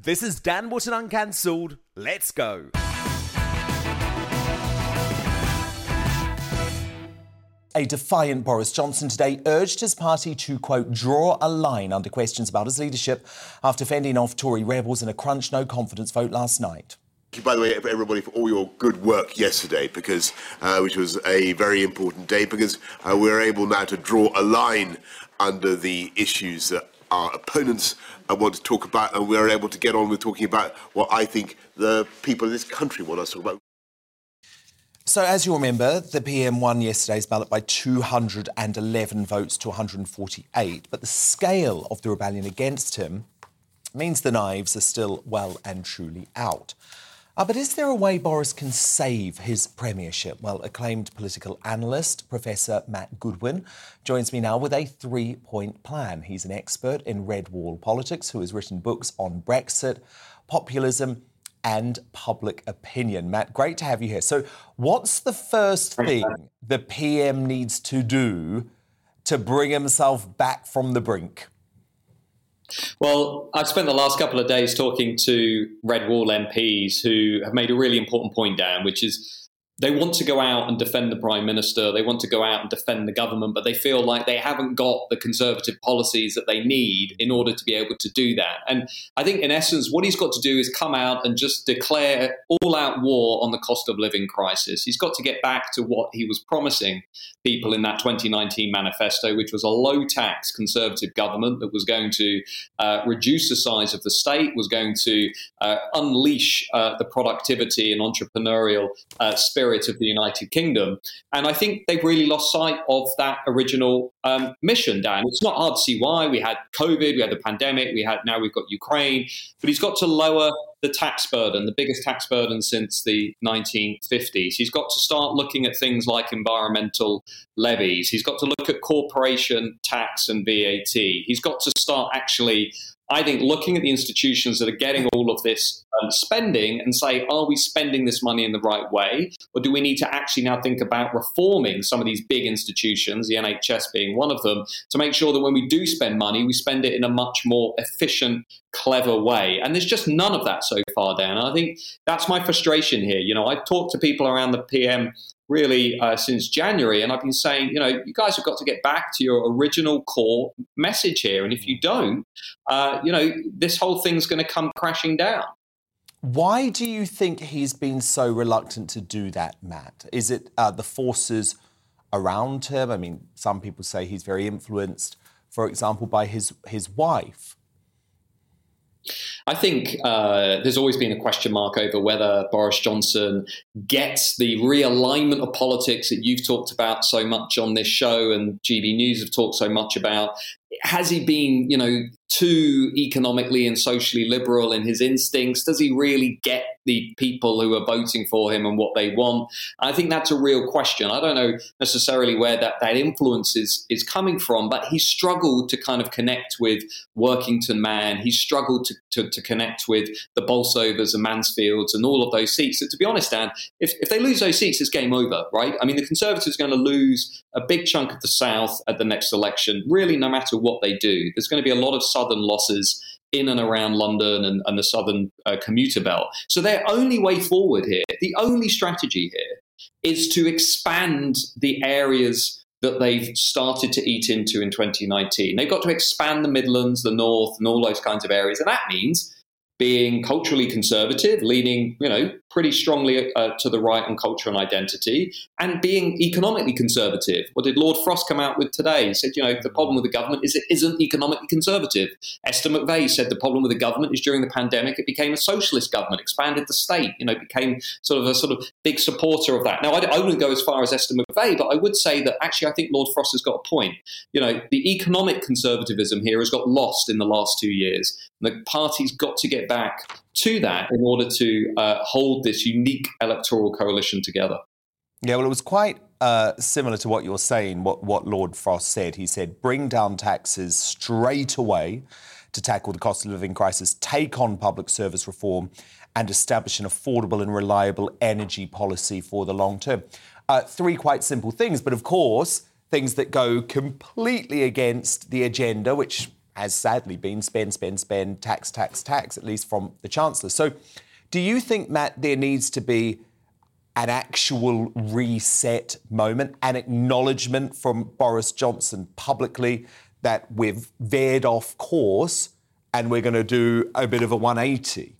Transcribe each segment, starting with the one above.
This is Dan Wootton Uncancelled. Let's go. A defiant Boris Johnson today urged his party to, quote, draw a line under questions about his leadership after fending off Tory rebels in a crunch no confidence vote last night. Thank you, by the way, everybody for all your good work yesterday, because uh, which was a very important day, because uh, we're able now to draw a line under the issues that our opponents uh, want to talk about, and we're able to get on with talking about what I think the people of this country want us to talk about. So, as you remember, the PM won yesterday's ballot by 211 votes to 148, but the scale of the rebellion against him means the knives are still well and truly out. Uh, but is there a way Boris can save his premiership? Well, acclaimed political analyst Professor Matt Goodwin joins me now with a three point plan. He's an expert in red wall politics who has written books on Brexit, populism, and public opinion. Matt, great to have you here. So, what's the first thing the PM needs to do to bring himself back from the brink? Well, I've spent the last couple of days talking to Red Wall MPs who have made a really important point, Dan, which is they want to go out and defend the prime minister. They want to go out and defend the government, but they feel like they haven't got the conservative policies that they need in order to be able to do that. And I think, in essence, what he's got to do is come out and just declare all out war on the cost of living crisis. He's got to get back to what he was promising people in that 2019 manifesto, which was a low tax conservative government that was going to uh, reduce the size of the state, was going to uh, unleash uh, the productivity and entrepreneurial uh, spirit spirit of the United Kingdom. And I think they've really lost sight of that original um, mission, Dan. It's not hard to see why. We had COVID, we had the pandemic, we had now we've got Ukraine, but he's got to lower the tax burden, the biggest tax burden since the 1950s. He's got to start looking at things like environmental levies. He's got to look at corporation tax and VAT. He's got to start actually I think looking at the institutions that are getting all of this spending and say, are we spending this money in the right way? Or do we need to actually now think about reforming some of these big institutions, the NHS being one of them, to make sure that when we do spend money, we spend it in a much more efficient, clever way? And there's just none of that so far, Dan. I think that's my frustration here. You know, I've talked to people around the PM really uh, since January. And I've been saying, you know, you guys have got to get back to your original core message here. And if you don't, uh, you know, this whole thing's going to come crashing down. Why do you think he's been so reluctant to do that, Matt? Is it uh, the forces around him? I mean, some people say he's very influenced, for example, by his his wife. I think uh, there's always been a question mark over whether Boris Johnson gets the realignment of politics that you've talked about so much on this show and GB News have talked so much about. Has he been, you know, too economically and socially liberal in his instincts? Does he really get the people who are voting for him and what they want? I think that's a real question. I don't know necessarily where that, that influence is, is coming from, but he struggled to kind of connect with Workington Man. He struggled to, to, to connect with the Bolsovers and Mansfields and all of those seats. So to be honest, Dan, if, if they lose those seats, it's game over, right? I mean, the Conservatives are going to lose a big chunk of the South at the next election, really, no matter what they do. There's going to be a lot of southern losses in and around London and, and the southern uh, commuter belt. So their only way forward here, the only strategy here, is to expand the areas that they've started to eat into in 2019. They've got to expand the Midlands, the North, and all those kinds of areas. And that means being culturally conservative, leaning, you know, pretty strongly uh, to the right on culture and identity, and being economically conservative. What did Lord Frost come out with today? He said, you know, the problem with the government is it isn't economically conservative. Esther McVey said the problem with the government is during the pandemic it became a socialist government, expanded the state, you know, became sort of a sort of big supporter of that. Now, I, I wouldn't go as far as Esther McVey, but I would say that actually I think Lord Frost has got a point. You know, the economic conservatism here has got lost in the last two years. The party's got to get back to that in order to uh, hold this unique electoral coalition together. Yeah, well, it was quite uh, similar to what you're saying, what, what Lord Frost said. He said, bring down taxes straight away to tackle the cost of living crisis, take on public service reform, and establish an affordable and reliable energy policy for the long term. Uh, three quite simple things, but of course, things that go completely against the agenda, which has sadly been spend, spend, spend, tax, tax, tax, at least from the Chancellor. So do you think, Matt, there needs to be an actual reset moment, an acknowledgement from Boris Johnson publicly that we've veered off course and we're going to do a bit of a 180?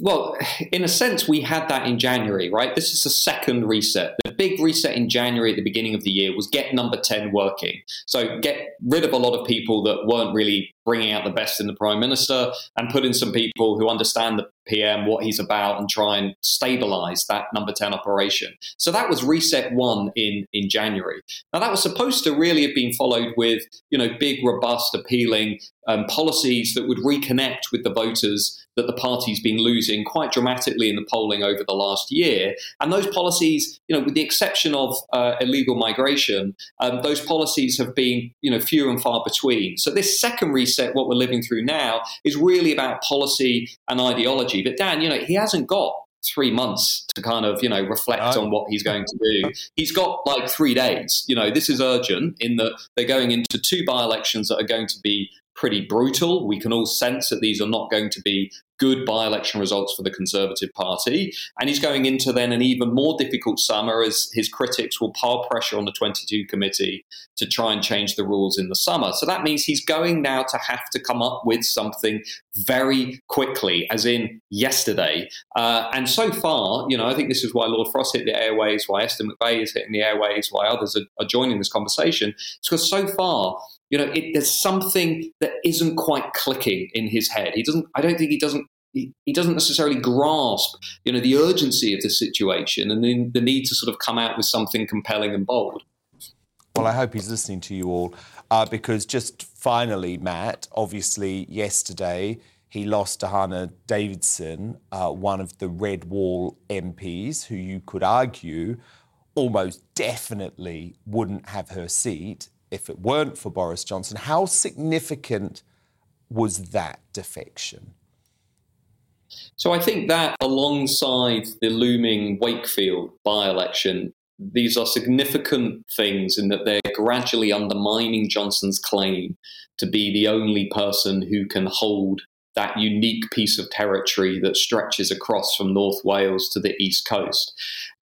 Well, in a sense, we had that in January, right? This is the second reset. The big reset in January at the beginning of the year was get number 10 working. So get rid of a lot of people that weren't really bringing out the best in the prime minister and put in some people who understand the PM, what he's about, and try and stabilize that number 10 operation. So that was reset one in, in January. Now, that was supposed to really have been followed with, you know, big, robust, appealing um, policies that would reconnect with the voters that the party's been losing quite dramatically in the polling over the last year. And those policies, you know, with the exception of uh, illegal migration, um, those policies have been, you know, few and far between. So this second reset, what we're living through now, is really about policy and ideology. But Dan, you know, he hasn't got three months to kind of you know reflect on what he's going to do. He's got like three days. You know this is urgent in that they're going into two by-elections that are going to be pretty brutal. We can all sense that these are not going to be good by election results for the Conservative Party. And he's going into then an even more difficult summer as his critics will pile pressure on the 22 committee to try and change the rules in the summer. So that means he's going now to have to come up with something very quickly, as in yesterday. Uh, and so far, you know, I think this is why Lord Frost hit the airways, why Esther McVey is hitting the airways, why others are, are joining this conversation. It's because so far, you know, it, there's something that isn't quite clicking in his head. He doesn't. I don't think he doesn't. He, he doesn't necessarily grasp, you know, the urgency of the situation and the, the need to sort of come out with something compelling and bold. Well, I hope he's listening to you all, uh, because just finally, Matt, obviously yesterday he lost to Dehenna Davison, uh, one of the Red Wall MPs, who you could argue almost definitely wouldn't have her seat if it weren't for Boris Johnson. How significant was that defection? So I think that alongside the looming Wakefield by election, these are significant things in that they're gradually undermining Johnson's claim to be the only person who can hold that unique piece of territory that stretches across from North Wales to the east coast.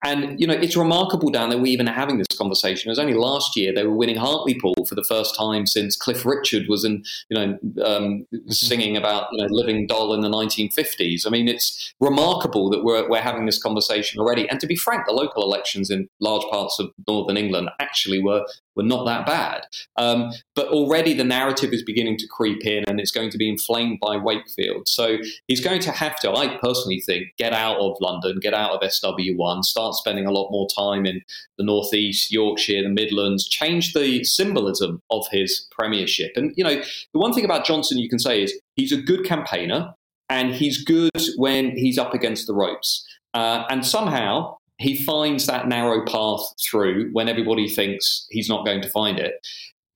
And, you know, it's remarkable, Dan, that we're even having this conversation. It was only last year they were winning Hartlepool for the first time since Cliff Richard was in, you know, um, singing about, you know, Living Doll in the 1950s. I mean, it's remarkable that we're, we're having this conversation already. And to be frank, the local elections in large parts of northern England actually were were not that bad. Um, but already the narrative is beginning to creep in and it's going to be inflamed by Wakefield. So he's going to have to, I personally think, get out of London, get out of SW1, start spending a lot more time in the Northeast, Yorkshire, the Midlands, change the symbolism of his premiership. And, you know, the one thing about Johnson you can say is he's a good campaigner and he's good when he's up against the ropes. Uh, and somehow he finds that narrow path through when everybody thinks he's not going to find it.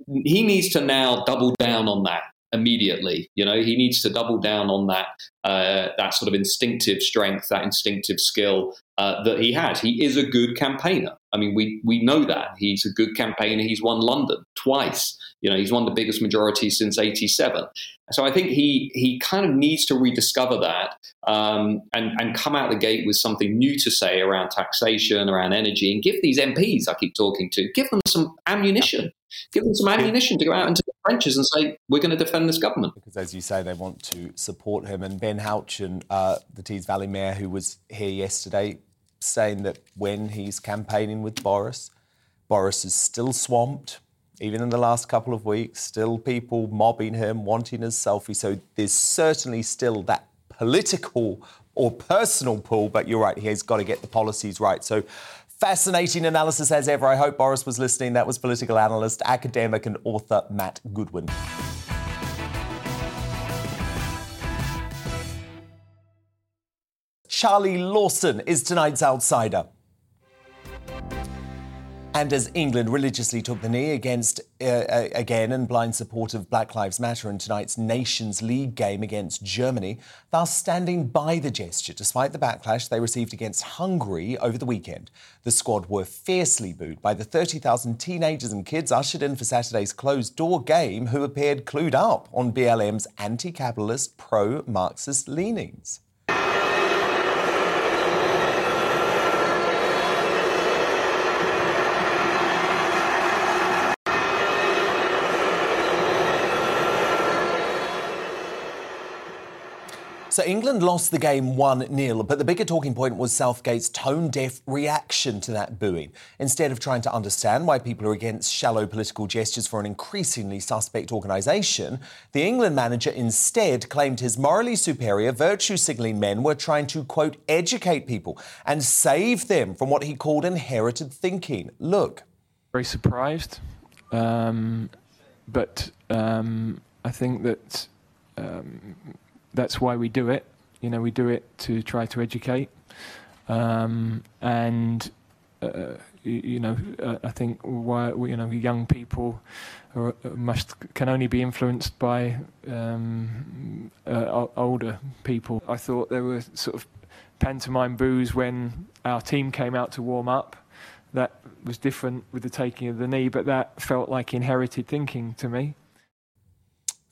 He needs to now double down on that immediately. You know, he needs to double down on that uh, that sort of instinctive strength, that instinctive skill uh, that he has. He is a good campaigner. I mean, we we know that he's a good campaigner. He's won London twice. You know, he's won the biggest majority since '87. So I think he he kind of needs to rediscover that um, and and come out the gate with something new to say around taxation, around energy, and give these MPs I keep talking to, give them some ammunition. Give them some ammunition to go out into the trenches and say, we're going to defend this government. Because, as you say, they want to support him. And Ben Houchen, uh, the Tees Valley Mayor, who was here yesterday, saying that when he's campaigning with Boris, Boris is still swamped, even in the last couple of weeks, still people mobbing him, wanting his selfie. So there's certainly still that political or personal pull, but you're right, he's got to get the policies right. So fascinating analysis as ever. I hope Boris was listening. That was political analyst, academic, and author Matt Goodwin. Charlie Lawson is tonight's outsider. And as England religiously took the knee against uh, uh, again in blind support of Black Lives Matter in tonight's Nations League game against Germany, thus standing by the gesture despite the backlash they received against Hungary over the weekend. The squad were fiercely booed by the 30,000 teenagers and kids ushered in for Saturday's closed door game who appeared clued up on BLM's anti capitalist, pro Marxist leanings. So England lost the game 1 0, but the bigger talking point was Southgate's tone deaf reaction to that booing. Instead of trying to understand why people are against shallow political gestures for an increasingly suspect organisation, the England manager instead claimed his morally superior, virtue signalling men were trying to, quote, educate people and save them from what he called inherited thinking. Look. Very surprised, um, but um, I think that. Um, that's why we do it. You know, we do it to try to educate, um, and uh, you, you, know, uh, I think why you know young people are, must can only be influenced by um, uh, older people. I thought there were sort of pantomime boos when our team came out to warm up. That was different with the taking of the knee, but that felt like inherited thinking to me.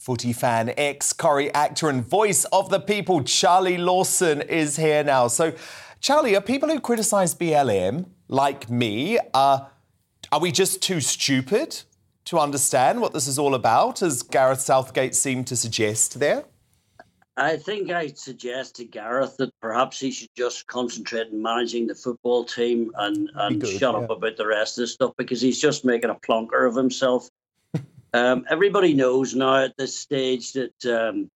Footy fan, ex Corrie actor, and voice of the people, Charlie Lawson, is here now. So, Charlie, are people who criticise BLM, like me, uh, are we just too stupid to understand what this is all about, as Gareth Southgate seemed to suggest there? I think I suggest to Gareth that perhaps he should just concentrate on managing the football team and, and good, shut yeah. up about the rest of the stuff because he's just making a plonker of himself. Um, everybody knows now at this stage that um,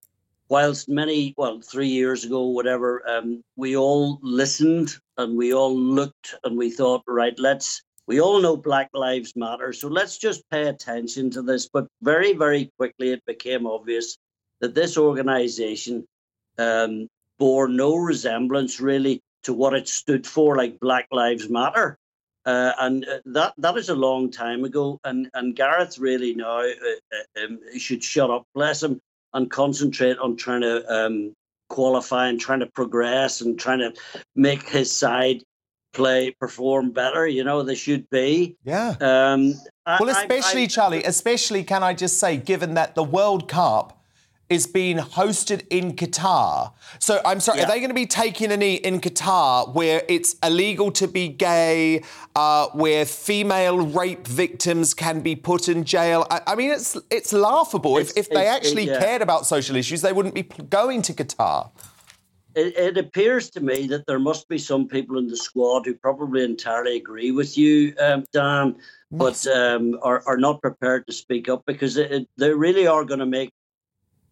whilst many, well, three years ago, whatever, um, we all listened and we all looked and we thought, right, let's, we all know Black Lives Matter, so let's just pay attention to this. But very, very quickly, it became obvious that this organization um, bore no resemblance really to what it stood for, like Black Lives Matter. Uh, and uh, that that is a long time ago. And and Gareth really now uh, uh, um, should shut up, bless him, and concentrate on trying to um, qualify and trying to progress and trying to make his side play perform better. You know they should be. Yeah. Um, well, especially I, I, Charlie. Especially, can I just say, given that the World Cup is being hosted in Qatar. So I'm sorry, yeah. are they going to be taking a knee in Qatar where it's illegal to be gay, uh, where female rape victims can be put in jail? I, I mean, it's it's laughable. It's, if, if they actually it, yeah. cared about social issues, they wouldn't be going to Qatar. It, it, appears to me that there must be some people in the squad who probably entirely agree with you, um, Dan, but um, are, are not prepared to speak up because it, they really are going to make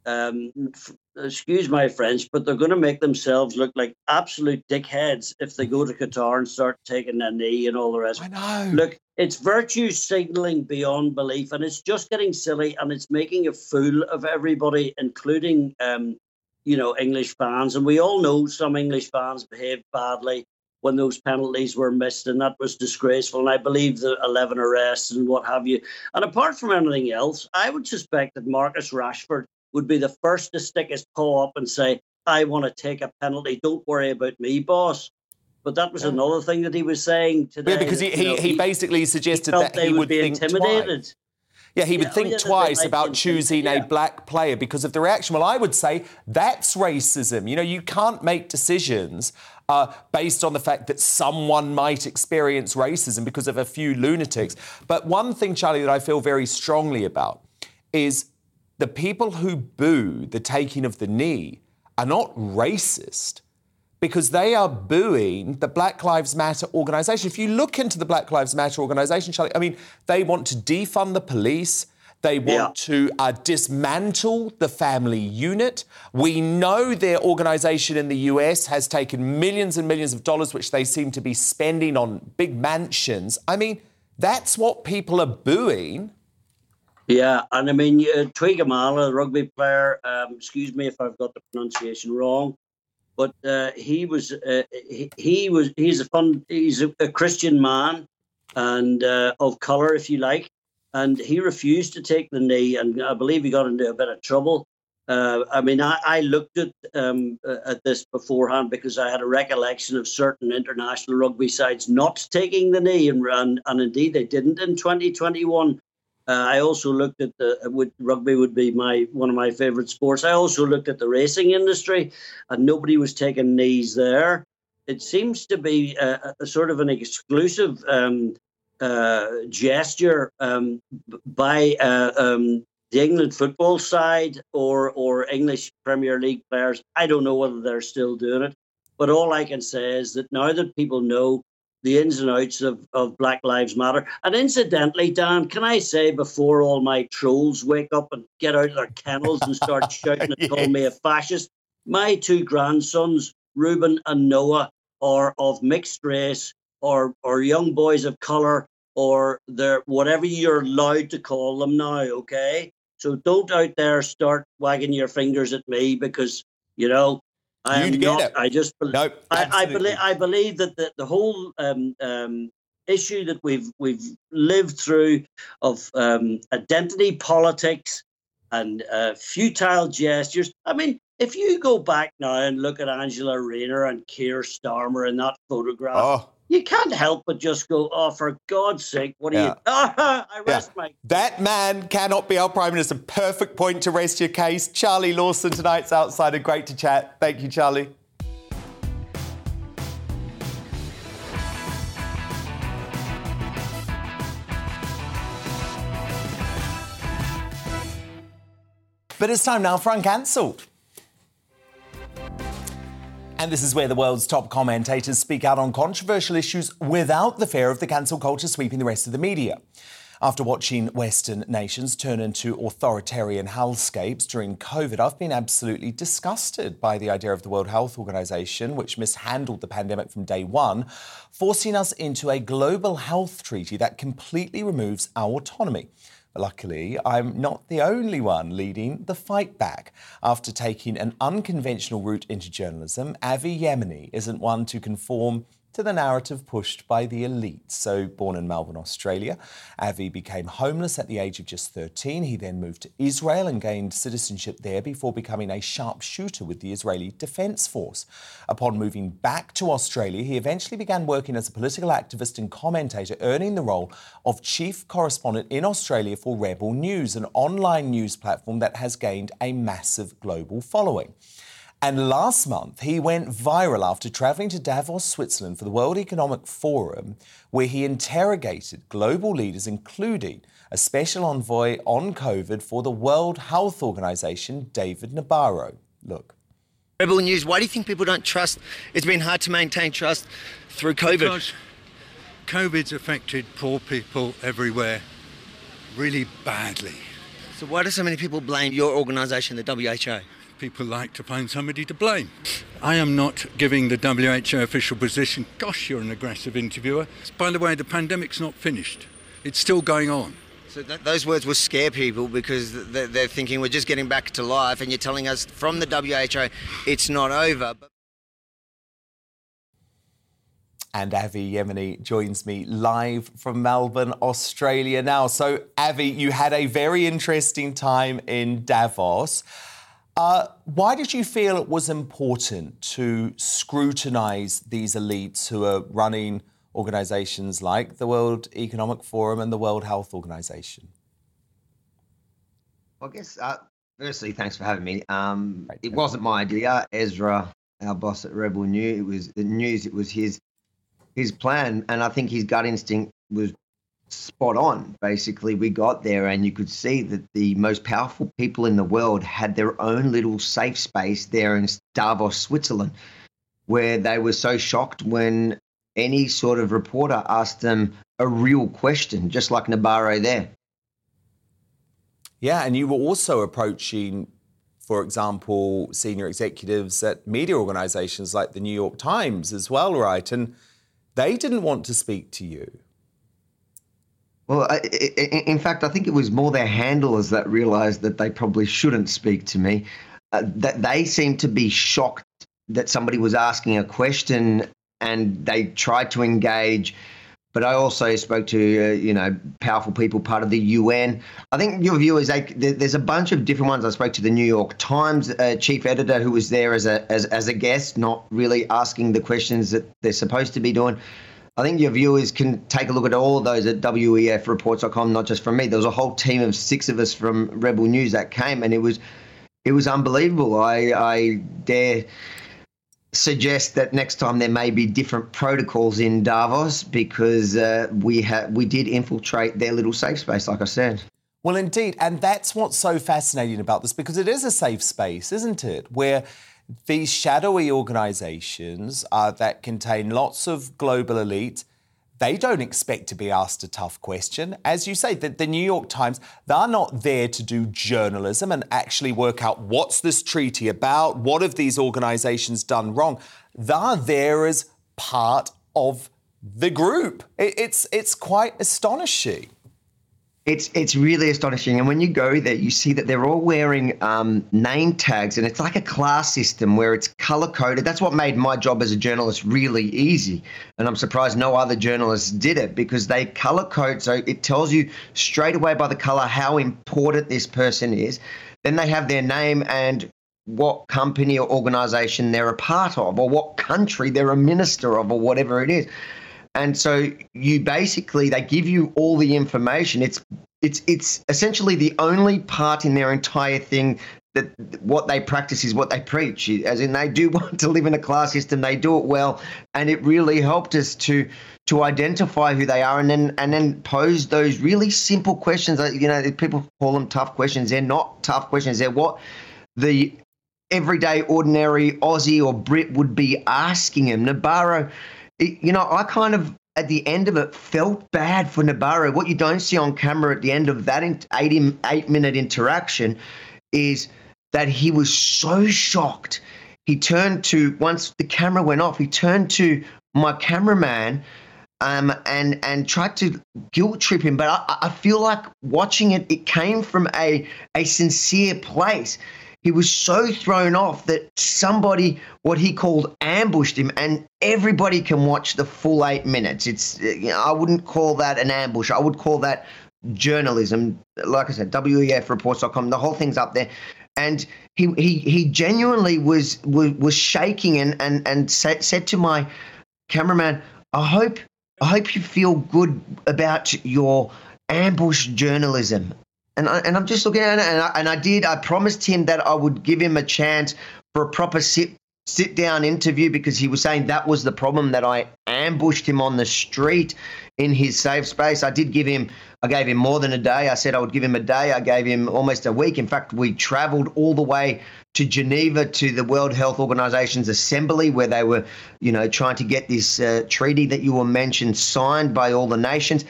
um, f- excuse my French, but they're going to make themselves look like absolute dickheads if they go to Qatar and start taking a knee and all the rest. I know. Look, it's virtue signaling beyond belief, and it's just getting silly, and it's making a fool of everybody, including, um, you know, English fans. And we all know some English fans behaved badly when those penalties were missed, and that was disgraceful. And I believe the 11 arrests and what have you. And apart from anything else, I would suspect that Marcus Rashford would be the first to stick his paw up and say, I want to take a penalty. Don't worry about me, boss. But that was another thing that he was saying today. Yeah, because he, he, know, he, basically suggested he that he would, would be intimidated. Twice. Yeah, he would yeah, think twice about choosing yeah. a black player because of the reaction. Well, I would say that's racism. You know, you can't make decisions uh, based on the fact that someone might experience racism because of a few lunatics. But one thing, Charlie, that I feel very strongly about is the people who boo the taking of the knee are not racist because they are booing the Black Lives Matter organization. If you look into the Black Lives Matter organization, Charlie, I mean, they want to defund the police. They want yeah. to uh, dismantle the family unit. We know their organization in the US has taken millions and millions of dollars, which they seem to be spending on big mansions. I mean, that's what people are booing. Yeah, and I mean, uh, Tuigamala, the rugby player, um, excuse me if I've got the pronunciation wrong, but uh, he was uh, he, he, was he's a fun he's a, a, Christian man, and uh, of colour, if you like. And he refused to take the knee, and I believe he got into a bit of trouble. Uh, I mean, I, I looked at um, at this beforehand because I had a recollection of certain international rugby sides not taking the knee, and and, and indeed they didn't in 2021. Uh, I also looked at the would, rugby would be my one of my favourite sports. I also looked at the racing industry, and nobody was taking knees there. It seems to be a, a sort of an exclusive um, uh, gesture um, by uh, um, the England football side or or English Premier League players. I don't know whether they're still doing it, but all I can say is that now that people know the ins and outs of, of Black Lives Matter, and incidentally, Dan, can I say before all my trolls wake up and get out of their kennels and start shouting and yes. call me a fascist, my two grandsons, Reuben and Noah, are of mixed race or or young boys of color or they're whatever you're allowed to call them now, okay? So don't out there start wagging your fingers at me because you know I am not. It. I just believe. Nope, I, I, believe. I believe that the, the whole um, um, issue that we've we've lived through of um, identity politics and uh, futile gestures. I mean, if you go back now and look at Angela Rayner and Keir Starmer in that photograph, oh you can't help but just go, oh, for God's sake, what are yeah. you? Oh, I rest yeah. my. That man cannot be our Prime Minister. Perfect point to rest your case. Charlie Lawson tonight's outsider. Great to chat. Thank you, Charlie. But it's time now for Uncancelled. And this is where the world's top commentators speak out on controversial issues without the fear of the cancel culture sweeping the rest of the media. After watching Western nations turn into authoritarian hellscapes during COVID, I've been absolutely disgusted by the idea of the World Health Organization, which mishandled the pandemic from day one, forcing us into a global health treaty that completely removes our autonomy. Luckily, I'm not the only one leading the fight back. After taking an unconventional route into journalism, Avi Yemini isn't one to conform to the narrative pushed by the elite. So, born in Melbourne, Australia, Avi became homeless at the age of just 13. He then moved to Israel and gained citizenship there before becoming a sharpshooter with the Israeli Defense Force. Upon moving back to Australia, he eventually began working as a political activist and commentator, earning the role of chief correspondent in Australia for Rebel News, an online news platform that has gained a massive global following. And last month, he went viral after travelling to Davos, Switzerland for the World Economic Forum, where he interrogated global leaders, including a special envoy on COVID for the World Health Organization, David Nabarro. Look. Rebel News, why do you think people don't trust? It's been hard to maintain trust through COVID. Because COVID's affected poor people everywhere really badly. So, why do so many people blame your organisation, the WHO? People like to find somebody to blame. I am not giving the WHO official position. Gosh, you're an aggressive interviewer. By the way, the pandemic's not finished, it's still going on. So that, those words will scare people because they're, they're, thinking we're just getting back to life, and you're telling us from the WHO it's not over. And Avi Yemini joins me live from Melbourne, Australia now. So, Avi, you had a very interesting time in Davos. Uh, why did you feel it was important to scrutinise these elites who are running organisations like the World Economic Forum and the World Health Organization? Well, I guess, uh, firstly, thanks for having me. Um, right, it wasn't my idea. Ezra, our boss at Rebel, knew it was the news. It was his his plan, and I think his gut instinct was spot on. Basically, we got there and you could see that the most powerful people in the world had their own little safe space there in Davos, Switzerland, where they were so shocked when any sort of reporter asked them a real question, just like Nabarro there. Yeah, and you were also approaching, for example, senior executives at media organizations like the New York Times as well, right? And they didn't want to speak to you. Well, I, in fact, I think it was more their handlers that realised that they probably shouldn't speak to me. Uh, that they seemed to be shocked that somebody was asking a question, and they tried to engage but I also spoke to uh, you know powerful people, part of the UN. I think your view is like there's a bunch of different ones. I spoke to the New York Times uh, chief editor who was there as a as, as a guest, not really asking the questions that they're supposed to be doing. I think your viewers can take a look at all of those at wefreports.com, not just from me. There was a whole team of six of us from Rebel News that came, and it was it was unbelievable. I I dare suggest that next time there may be different protocols in Davos because uh, we ha- we did infiltrate their little safe space, like I said. Well, indeed, and that's what's so fascinating about this because it is a safe space, isn't it? Where these shadowy organisations uh, that contain lots of global elite they don't expect to be asked a tough question. As you say, the, the, New York Times, they're not there to do journalism and actually work out what's this treaty about, what have these organizations done wrong. They're there as part of the group. It, it's, it's quite astonishing. It's it's really astonishing, and when you go there, you see that they're all wearing um, name tags, and it's like a class system where it's color coded. That's what made my job as a journalist really easy, and I'm surprised no other journalists did it because they color code, so it tells you straight away by the color how important this person is. Then they have their name and what company or organization they're a part of, or what country they're a minister of, or whatever it is. And so you basically they give you all the information. It's it's it's essentially the only part in their entire thing that what they practice is what they preach. As in, they do want to live in a class system. They do it well, and it really helped us to to identify who they are, and then and then pose those really simple questions. That, you know, people call them tough questions. They're not tough questions. They're what the everyday, ordinary Aussie or Brit would be asking him. Nabarro you know, I kind of at the end of it felt bad for Nabarro. What you don't see on camera at the end of that eight, eight minute interaction is that he was so shocked. He turned to once the camera went off. He turned to my cameraman um, and and tried to guilt trip him. But I, I feel like watching it, it came from a a sincere place he was so thrown off that somebody, what he called, ambushed him, and everybody can watch the full eight minutes. It's, you know, I wouldn't call that an ambush. I would call that journalism. Like I said, WEFreports.com, the whole thing's up there. And he, he, he genuinely was, was, was shaking and, and, and said, said to my cameraman, I hope, I hope you feel good about your ambush journalism. And, I, and I'm just looking at it, and I, and I did. I promised him that I would give him a chance for a proper sit sit down interview because he was saying that was the problem that I ambushed him on the street in his safe space. I did give him, I gave him more than a day. I said I would give him a day. I gave him almost a week. In fact, we traveled all the way to Geneva to the World Health Organization's assembly where they were, you know, trying to get this uh, treaty that you were mentioned signed by all the nations.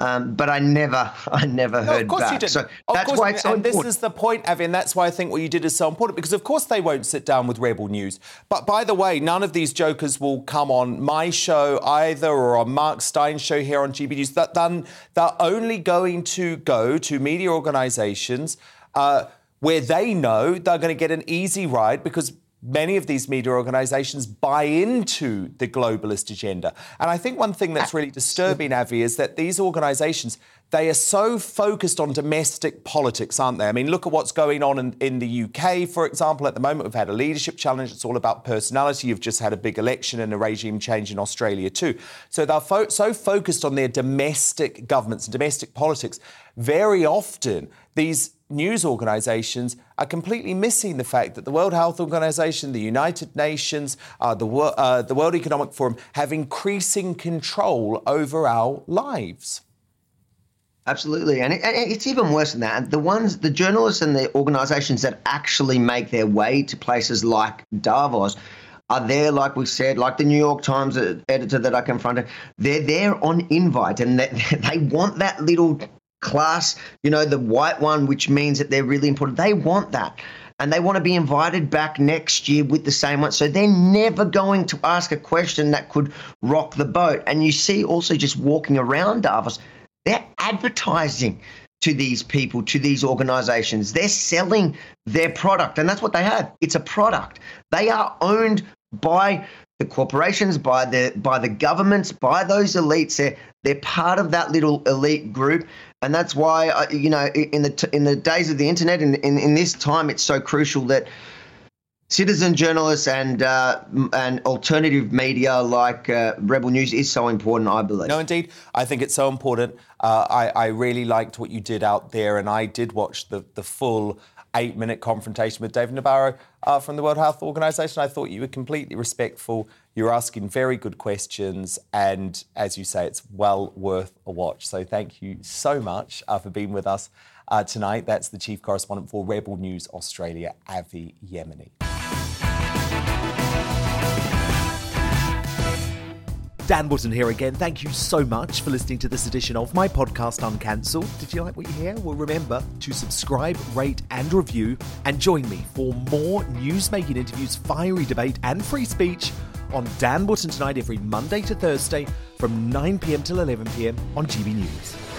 Um, but I never, I never no, heard of course back. You did. So of that's course, why it's so and important. this is the point, Avi, and that's why I think what you did is so important because, of course, they won't sit down with Rebel News. But by the way, none of these jokers will come on my show either or on Mark Steyn's show here on GB News. That then they're only going to go to media organisations. Uh, where they know they're going to get an easy ride because many of these media organizations buy into the globalist agenda. And I think one thing that's really disturbing, Avi, is that these organizations, they are so focused on domestic politics, aren't they? I mean, look at what's going on in, in the UK, for example. At the moment, we've had a leadership challenge. It's all about personality. You've just had a big election and a regime change in Australia, too. So they're fo- so focused on their domestic governments and domestic politics. Very often, these news organisations are completely missing the fact that the World Health Organization, the United Nations, uh, the, uh, the World Economic Forum have increasing control over our lives. Absolutely, and, it, it's even worse than that. The ones, the journalists and the organisations that actually make their way to places like Davos are there, like we said, like the New York Times editor that I confronted. They're there on invite, and they, they want that little class, you know, the white one, which means that they're really important. They want that. And they want to be invited back next year with the same one. So they're never going to ask a question that could rock the boat. And you see also just walking around Davos, they're advertising to these people, to these organizations. They're selling their product. And that's what they have. It's a product. They are owned by the corporations, by the by the governments, by those elites. They're they're part of that little elite group, and that's why uh, you know in the in the days of the internet and in, in this time, it's so crucial that citizen journalists and uh, and alternative media like uh, Rebel News is so important. I believe. No, indeed, I think it's so important. Uh, I I really liked what you did out there, and I did watch the the full eight minute confrontation with David Nabarro uh, from the World Health Organization. I thought you were completely respectful. You're asking very good questions, and as you say, it's well worth a watch. So thank you so much uh, for being with us uh, tonight. That's the chief correspondent for Rebel News Australia, Avi Yemini. Dan Wootton here again. Thank you so much for listening to this edition of my podcast Uncancelled. Did you like what you hear? Well, remember to subscribe, rate, and review, and join me for more news making interviews, fiery debate, and free speech on Dan Wootton tonight every Monday to Thursday from 9 pm till 11 pm on GB News.